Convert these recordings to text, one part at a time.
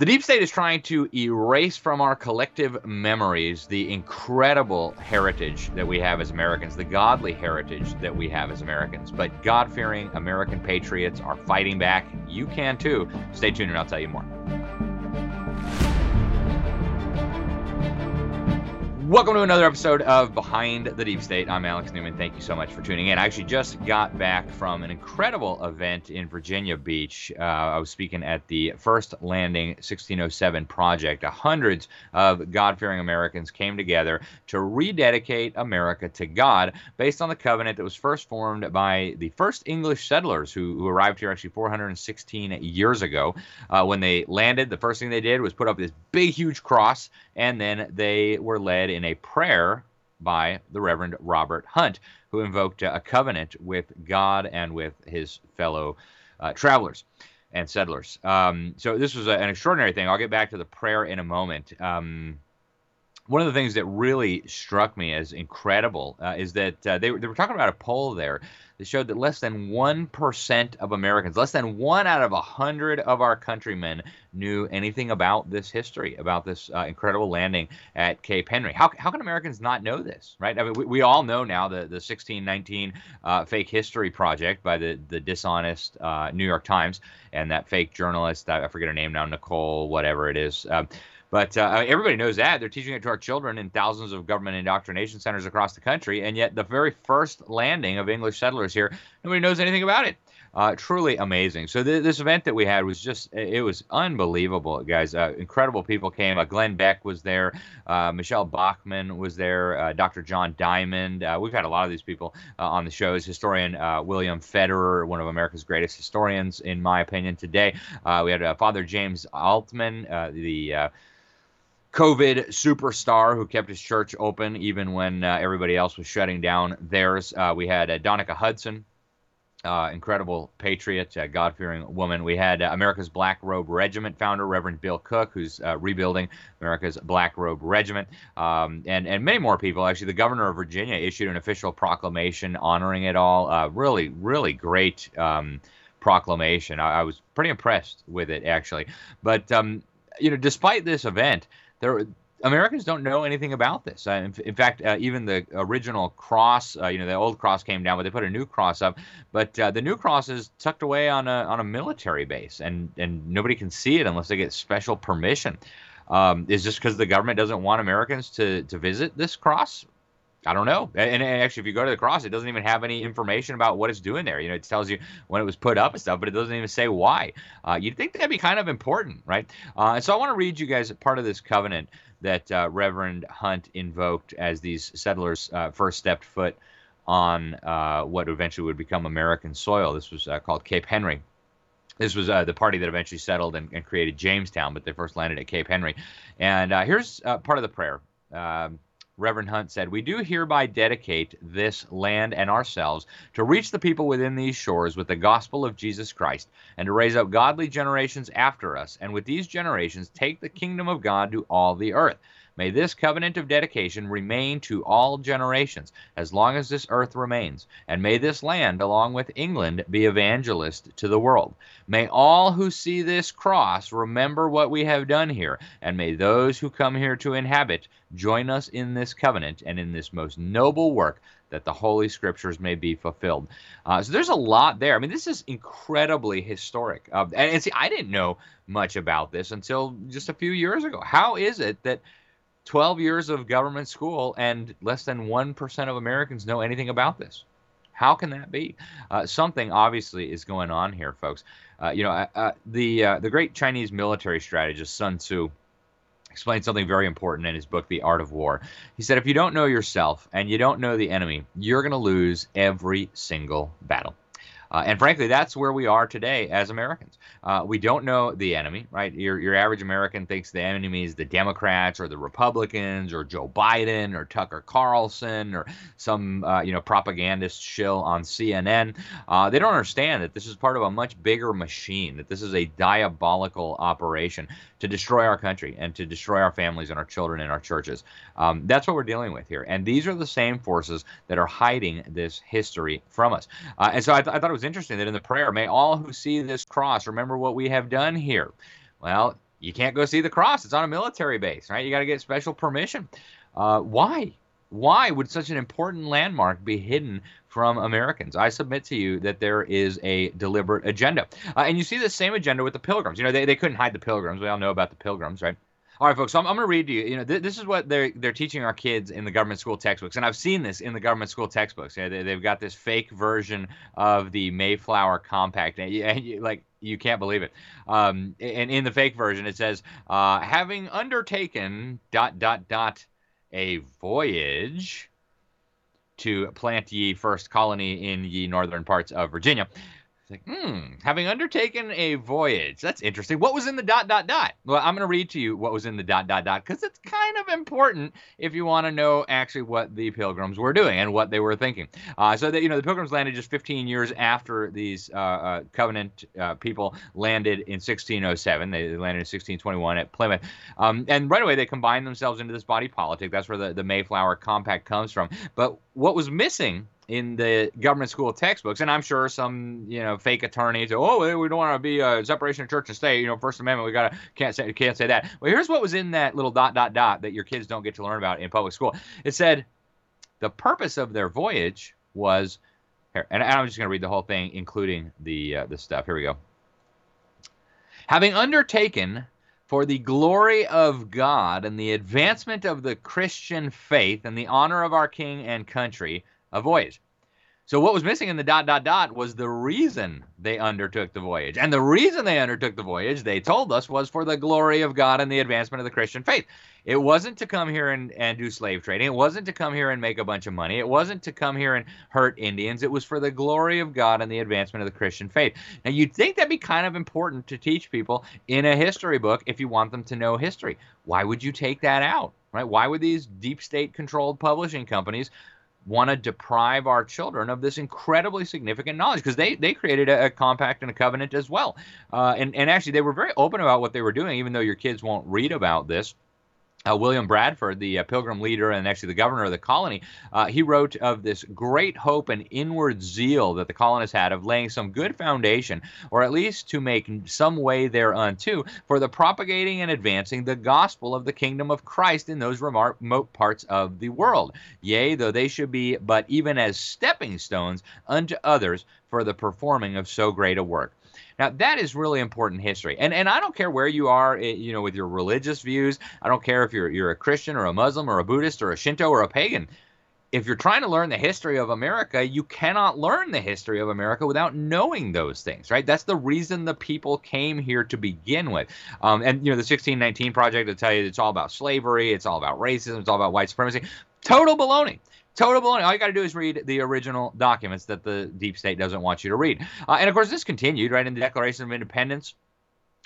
The deep state is trying to erase from our collective memories the incredible heritage that we have as Americans, the godly heritage that we have as Americans. But God fearing American patriots are fighting back. You can too. Stay tuned and I'll tell you more. Welcome to another episode of Behind the Deep State. I'm Alex Newman. Thank you so much for tuning in. I actually just got back from an incredible event in Virginia Beach. Uh, I was speaking at the First Landing 1607 project. Hundreds of God fearing Americans came together to rededicate America to God based on the covenant that was first formed by the first English settlers who, who arrived here actually 416 years ago. Uh, when they landed, the first thing they did was put up this big, huge cross, and then they were led in a prayer by the Reverend Robert Hunt, who invoked a covenant with God and with his fellow uh, travelers and settlers. Um, so this was a, an extraordinary thing. I'll get back to the prayer in a moment. Um, one of the things that really struck me as incredible uh, is that uh, they, they were talking about a poll there that showed that less than 1% of Americans, less than one out of 100 of our countrymen knew anything about this history, about this uh, incredible landing at Cape Henry. How, how can Americans not know this, right? I mean, we, we all know now the, the 1619 uh, fake history project by the, the dishonest uh, New York Times and that fake journalist, I forget her name now, Nikole, whatever it is. Um, but uh, everybody knows that. They're teaching it to our children in thousands of government indoctrination centers across the country. And yet, the very first landing of English settlers here, nobody knows anything about it. Uh, truly amazing. So th- this event that we had was just it was unbelievable, guys. Uh, incredible people came. Uh, Glenn Beck was there. Uh, Michele Bachmann was there. Uh, Dr. John Diamond. We've had a lot of these people on the shows. Historian William Federer, one of America's greatest historians, in my opinion. Today we had Father James Altman, the COVID superstar who kept his church open even when uh, everybody else was shutting down theirs. Uh, we had uh, Donica Hudson, uh, incredible patriot, uh, God fearing woman. We had uh, America's Black Robe Regiment founder, Reverend Bill Cook, who's rebuilding America's Black Robe Regiment, um, and, and many more people. Actually, the governor of Virginia issued an official proclamation honoring it all. really, really great. Um, proclamation. I, I, was pretty impressed with it actually, but um, you know, despite this event, there Americans don't know anything about this. Uh, in, in, fact, uh, even the original cross, uh, you know, the old cross came down, but they put a new cross up. But uh, the new cross is tucked away on a on a military base, and and nobody can see it unless they get special permission. Um, is this because the government doesn't want Americans to to visit this cross? I don't know. And, and, actually, if you go to the cross, it doesn't even have any information about what it's doing there. You know, it tells you when it was put up and stuff, but it doesn't even say why. Uh, you'd think that'd be kind of important, right? Uh, and so I want to read you guys part of this covenant that uh, Reverend Hunt invoked as these settlers uh, first stepped foot on uh, what eventually would become American soil. This was uh, called Cape Henry. This was the party that eventually settled and, and, created Jamestown, but they first landed at Cape Henry. And here's part of the prayer. Um, Reverend Hunt said, We do hereby dedicate this land and ourselves to reach the people within these shores with the gospel of Jesus Christ, and to raise up godly generations after us, and with these generations take the kingdom of God to all the earth. May this covenant of dedication remain to all generations, as long as this earth remains, and may this land, along with England, be evangelist to the world. May all who see this cross remember what we have done here, and may those who come here to inhabit join us in this covenant and in this most noble work that the Holy Scriptures may be fulfilled. Uh, so there's a lot there. I mean, this is incredibly historic. Uh, and, and see, I didn't know much about this until just a few years ago. How is it that 12 years of government school and less than 1% of Americans know anything about this. How can that be? Uh, something obviously is going on here, folks. Uh, you know, uh, uh the uh, the great Chinese military strategist Sun Tzu explained something very important in his book, The Art of War. He said, if you don't know yourself and you don't know the enemy, you're going to lose every single battle. Uh, and frankly, that's where we are today as Americans. Uh, we don't know the enemy, right? Your, your average American thinks the enemy is the Democrats or the Republicans or Joe Biden or Tucker Carlson or some uh, you know propagandist shill on CNN. Uh, they don't understand that this is part of a much bigger machine. That this is a diabolical operation to destroy our country and to destroy our families and our children and our churches. Um, that's what we're dealing with here. And these are the same forces that are hiding this history from us. Uh, and so I, th- I thought it was interesting that in the prayer, may all who see this cross remember what we have done here. Well, you can't go see the cross. It's on a military base, right? You got to get special permission. Uh, why? Why would such an important landmark be hidden from Americans? I submit to you that there is a deliberate agenda. Uh, and you see the same agenda with the pilgrims. You know, they, they couldn't hide the pilgrims. We all know about the pilgrims, right? All right, folks. So I'm, I'm going to read to you. You know, th- this is what they're they're teaching our kids in the government school textbooks, and I've seen this in the government school textbooks. Yeah, they, have got this fake version of the Mayflower Compact, and and you, like you can't believe it. Um, and in the fake version, it says, uh, "Having undertaken dot dot dot a voyage to plant ye first colony in ye northern parts of Virginia." Like, hmm, having undertaken a voyage. That's interesting. What was in the dot, dot, dot? Well, I'm going to read to you what was in the dot, dot, dot, because it's kind of important if you want to know actually what the pilgrims were doing and what they were thinking. Uh, so that, you know, the pilgrims landed just 15 years after these uh, uh, covenant uh, people landed in 1607. They, landed in 1621 at Plymouth. Um, and right away, they combined themselves into this body politic. That's where the, the Mayflower Compact comes from. But what was missing in the government school textbooks, and I'm sure some you know fake attorneys, oh, we don't want to be a separation of church and state, you know, First Amendment, we gotta can't say can't say that. Well, here's what was in that little dot dot dot that your kids don't get to learn about in public school. It said the purpose of their voyage was and I'm just gonna read the whole thing, including the uh, the stuff. Here we go. Having undertaken for the glory of God and the advancement of the Christian faith and the honor of our King and country, a voyage. So what was missing in the dot dot dot was the reason they undertook the voyage. And the reason they undertook the voyage, they told us, was for the glory of God and the advancement of the Christian faith. It wasn't to come here and, and do slave trading. It wasn't to come here and make a bunch of money. It wasn't to come here and hurt Indians. It was for the glory of God and the advancement of the Christian faith. Now, you'd think that'd be kind of important to teach people in a history book if you want them to know history. Why would you take that out? Right? Why would these deep state controlled publishing companies want to deprive our children of this incredibly significant knowledge because they, they created a, a, compact and a covenant as well. Uh, and, and actually, they were very open about what they were doing, even though your kids won't read about this uh, William Bradford, the uh, pilgrim leader and actually the governor of the colony, uh, he wrote of this great hope and inward zeal that the colonists had of laying some good foundation, or at least to make some way thereunto, for the propagating and advancing the gospel of the kingdom of Christ in those remote parts of the world. Yea, though they should be but even as stepping stones unto others for the performing of so great a work. Now that is really important history, and and I don't care where you are, eh, you know, with your religious views. I don't care if you're you're a Christian or a Muslim or a Buddhist or a Shinto or a pagan. If you're trying to learn the history of America, you cannot learn the history of America without knowing those things, right? That's the reason the people came here to begin with. Um, and you know, the 1619 Project will tell you it's all about slavery, it's all about racism, it's all about white supremacy. Total baloney. Total baloney. All you got to do is read the original documents that the deep state doesn't want you to read. Uh, and of course, this continued right in the Declaration of Independence.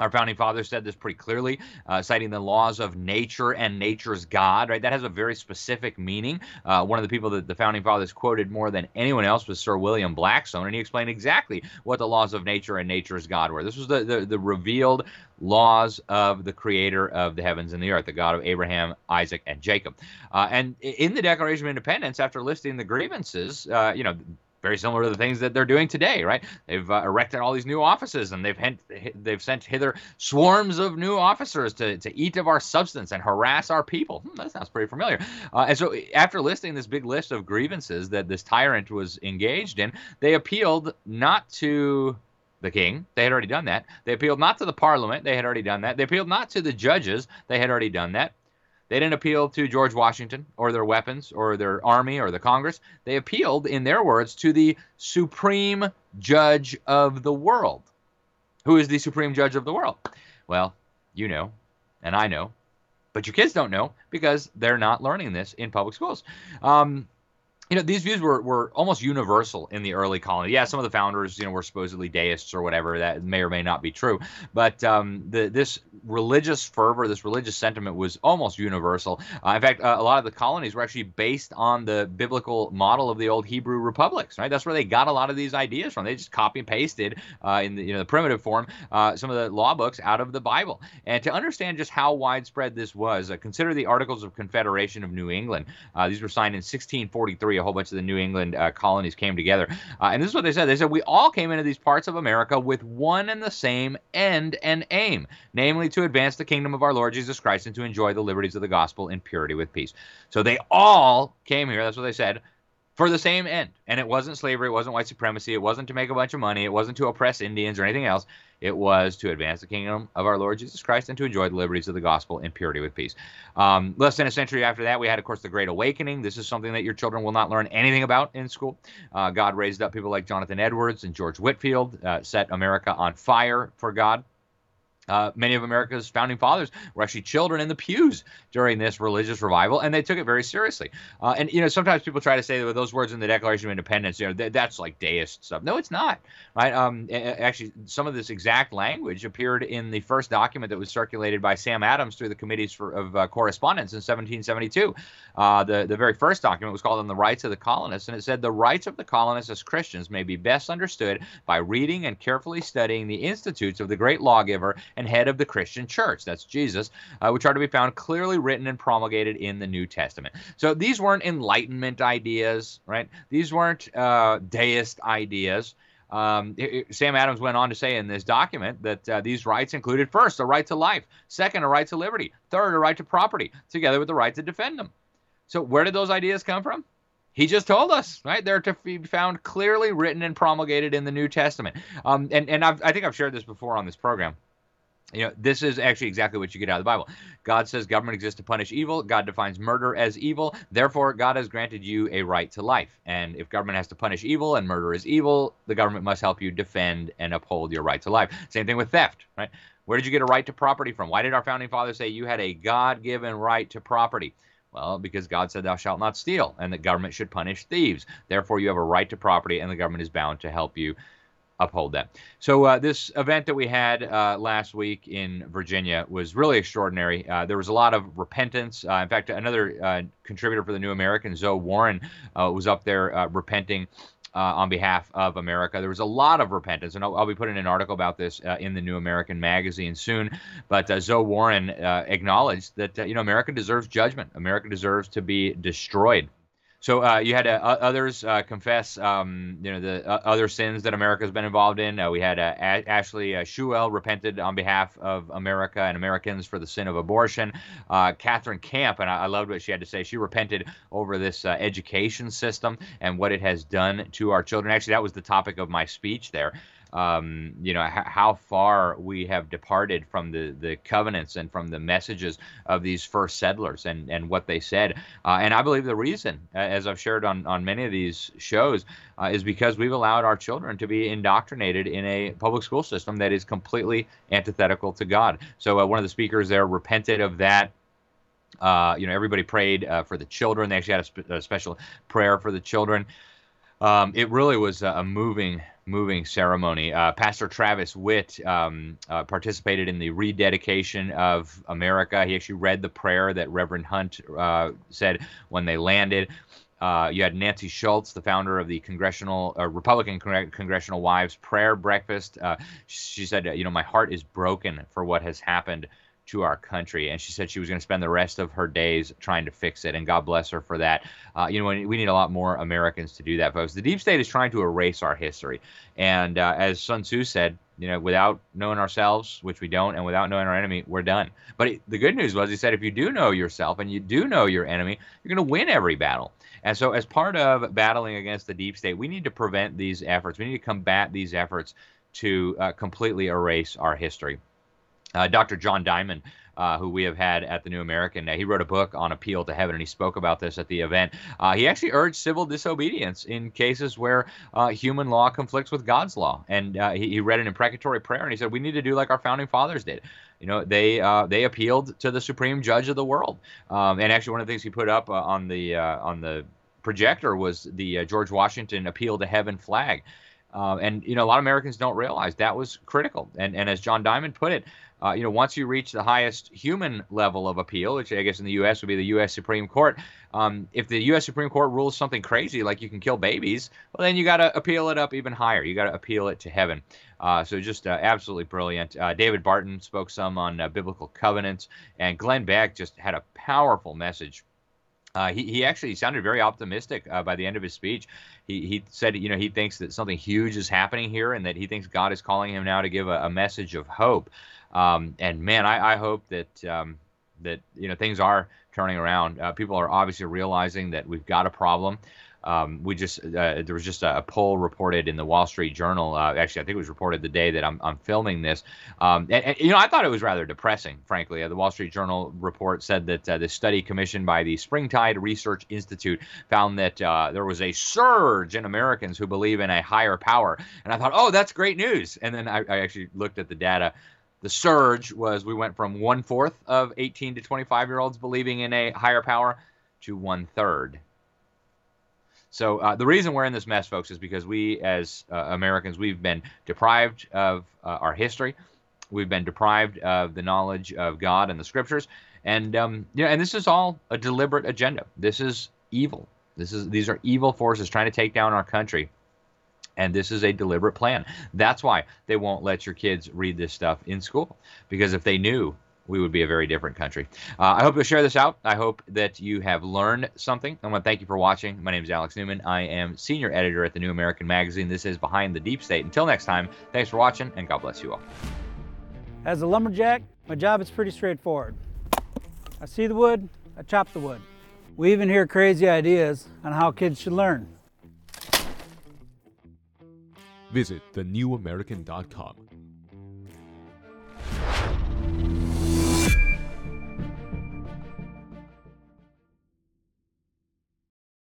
Our founding fathers said this pretty clearly, uh, citing the laws of nature and nature's God. Right, that has a very specific meaning. Uh, one of the people that the founding fathers quoted more than anyone else was Sir William Blackstone, and he explained exactly what the laws of nature and nature's God were. This was the the, the revealed laws of the creator of the heavens and the earth, the God of Abraham, Isaac, and Jacob. Uh, and in the Declaration of Independence, after listing the grievances, uh, you know, very similar to the things that they're doing today, right? They've uh, erected all these new offices, and they've hent, they've sent hither swarms of new officers to, to eat of our substance and harass our people. Hmm, that sounds pretty familiar. Uh, and so, after listing this big list of grievances that this tyrant was engaged in, they appealed not to the king. They had already done that. They appealed not to the parliament. They had already done that. They appealed not to the judges. They had already done that. They didn't appeal to George Washington or their weapons or their army or the Congress. They appealed, in their words, to the supreme judge of the world. Who is the supreme judge of the world? Well, you know, and I know, but your kids don't know because they're not learning this in public schools. Um, you know, these views were, were almost universal in the early colony. Yeah, some of the founders, you know, were supposedly deists or whatever. That may or may not be true. But um, the, this religious fervor, this religious sentiment was almost universal. Uh, in fact, uh, a lot of the colonies were actually based on the biblical model of the old Hebrew republics, right? That's where they got a lot of these ideas from. They just copy and pasted uh, in the, you know, the primitive form uh, some of the law books out of the Bible. And to understand just how widespread this was, uh, consider the Articles of Confederation of New England. Uh, these were signed in 1643 a whole bunch of the New England uh, colonies came together. Uh, and this is what they said. They said, We all came into these parts of America with one and the same end and aim, namely to advance the kingdom of our Lord Jesus Christ and to enjoy the liberties of the gospel in purity with peace. So they all came here. That's what they said for the same end. And it wasn't slavery, it wasn't white supremacy, it wasn't to make a bunch of money, it wasn't to oppress Indians or anything else. It was to advance the kingdom of our Lord Jesus Christ and to enjoy the liberties of the gospel in purity with peace. Um, less than a century after that, we had, of course, the Great Awakening. This is something that your children will not learn anything about in school. Uh, God raised up people like Jonathan Edwards and George Whitefield, uh, set America on fire for God. Uh, many of America's founding fathers were actually children in the pews during this religious revival, and they took it very seriously. Uh, and you know, sometimes people try to say that those words in the Declaration of Independence, you know, th- that's like deist stuff. No, it's not. Right? Um, actually, some of this exact language appeared in the first document that was circulated by Sam Adams through the committees for, of uh, correspondence in 1772. Uh, the the very first document was called "On the Rights of the Colonists," and it said the rights of the colonists as Christians may be best understood by reading and carefully studying the institutes of the great lawgiver and head of the Christian church. That's Jesus, uh, which are to be found clearly written and promulgated in the New Testament. So these weren't Enlightenment ideas, right? These weren't uh, deist ideas. Um, it, Sam Adams went on to say in this document that uh, these rights included first a right to life, second a right to liberty, third a right to property, together with the right to defend them. So where did those ideas come from? He just told us, right? They're to be found clearly written and promulgated in the New Testament. Um, and and I've, I think I've shared this before on this program you know this is actually exactly what you get out of the bible. God says government exists to punish evil. God defines murder as evil. Therefore god has granted you a right to life. And if government has to punish evil and murder is evil the government must help you defend and uphold your right to life. Same thing with theft right? Where did you get a right to property from? Why did our founding fathers say you had a god-given right to property? Well, because God said, Thou shalt not steal, and that government should punish thieves. Therefore, you have a right to property, and the government is bound to help you uphold that. So uh, this event that we had uh, last week in Virginia was really extraordinary. Uh, there was a lot of repentance. Uh, in fact, another uh, contributor for the New American, Zoe Warren, uh, was up there repenting. on behalf of America, there was a lot of repentance, and I'll, I'll be putting an article about this in the New American magazine soon. But Zoe Warren acknowledged that you know America deserves judgment. America deserves to be destroyed so uh, you had uh, others uh, confess, um, you know, the uh, other sins that America has been involved in. Uh, we had uh, a- Ashley Schuel repented on behalf of America and Americans for the sin of abortion. Catherine Camp, and I-, I loved what she had to say. She repented over this education system and what it has done to our children. Actually, that was the topic of my speech there um, you know, h- how far we have departed from the, the covenants and from the messages of these first settlers and, and what they said. Uh, and I believe the reason, as I've shared on, on many of these shows, uh, is because we've allowed our children to be indoctrinated in a public school system that is completely antithetical to God. So uh, one of the speakers there repented of that. Uh, you know, everybody prayed uh, for the children. They actually had a, spe- a special prayer for the children. Um, it really was a moving moving ceremony. Uh, Pastor Travis Witt um, uh, participated in the rededication of America. He actually read the prayer that Reverend Hunt uh, said when they landed. Uh, you had Nancy Schultz, the founder of the Congressional uh, Republican Congressional Wives Prayer Breakfast. Uh, she said, "You know, my heart is broken for what has happened to our country. And she said she was going to spend the rest of her days trying to fix it. And God bless her for that. Uh, you know, we need a lot more Americans to do that, folks. The deep state is trying to erase our history. And uh, as Sun Tzu said, you know, without knowing ourselves, which we don't, and without knowing our enemy, we're done. But it, the good news was, he said, if you do know yourself and you do know your enemy, you're going to win every battle. And so, as part of battling against the deep state, we need to prevent these efforts. We need to combat these efforts to uh, completely erase our history. Uh, Dr. John Diamond, uh, who we have had at the New American, uh, he wrote a book on appeal to heaven, and he spoke about this at the event. Uh, he actually urged civil disobedience in cases where uh, human law conflicts with God's law, and he, he, read an imprecatory prayer, and he said we need to do like our founding fathers did. You know, they they appealed to the supreme judge of the world, um, and actually one of the things he put up on the on the projector was the George Washington appeal to heaven flag. And you know, a lot of Americans don't realize that was critical. And and as John Diamond put it, uh, you know, once you reach the highest human level of appeal, which I guess in the U.S. would be the U.S. Supreme Court, um, if the U.S. Supreme Court rules something crazy like you can kill babies, well, then you got to appeal it up even higher. You got to appeal it to heaven. Uh, so just uh, absolutely brilliant. Uh, David Barton spoke some on uh, biblical covenants, and Glenn Beck just had a powerful message Uh, he, he actually sounded very optimistic uh, by the end of his speech. He, he said, you know, he thinks that something huge is happening here and that he thinks God is calling him now to give a, a message of hope. Um, and man, I, I hope that um, that you know things are turning around. Uh, people are obviously realizing that we've got a problem. Um, we just uh, there was just a, a, poll reported in the Wall Street Journal. Uh, actually, I think it was reported the day that I'm, I'm filming this. Um, and, and, you know, I thought it was rather depressing, frankly. Uh, the Wall Street Journal report said that uh, the study commissioned by the Springtide Research Institute found that uh, there was a surge in Americans who believe in a higher power. And I thought, oh, that's great news. And then I, I actually looked at the data the surge was we went from one fourth of 18 to 25 year olds believing in a higher power to one third. So uh, the reason we're in this mess, folks, is because we, as uh, Americans, we've been deprived of uh, our history. We've been deprived of the knowledge of God and the Scriptures, and um, you know, and this is all a deliberate agenda. This is evil. This is these are evil forces trying to take down our country. And this is a deliberate plan. That's why they won't let your kids read this stuff in school. Because if they knew, we would be a very different country. Uh, I hope you'll share this out. I hope that you have learned something. I want to thank you for watching. My name is Alex Newman. I am senior editor at the New American Magazine. This is Behind the Deep State. Until next time, thanks for watching, and God bless you all. As a lumberjack, my job is pretty straightforward. I see the wood, I chop the wood. We even hear crazy ideas on how kids should learn. Visit thenewamerican.com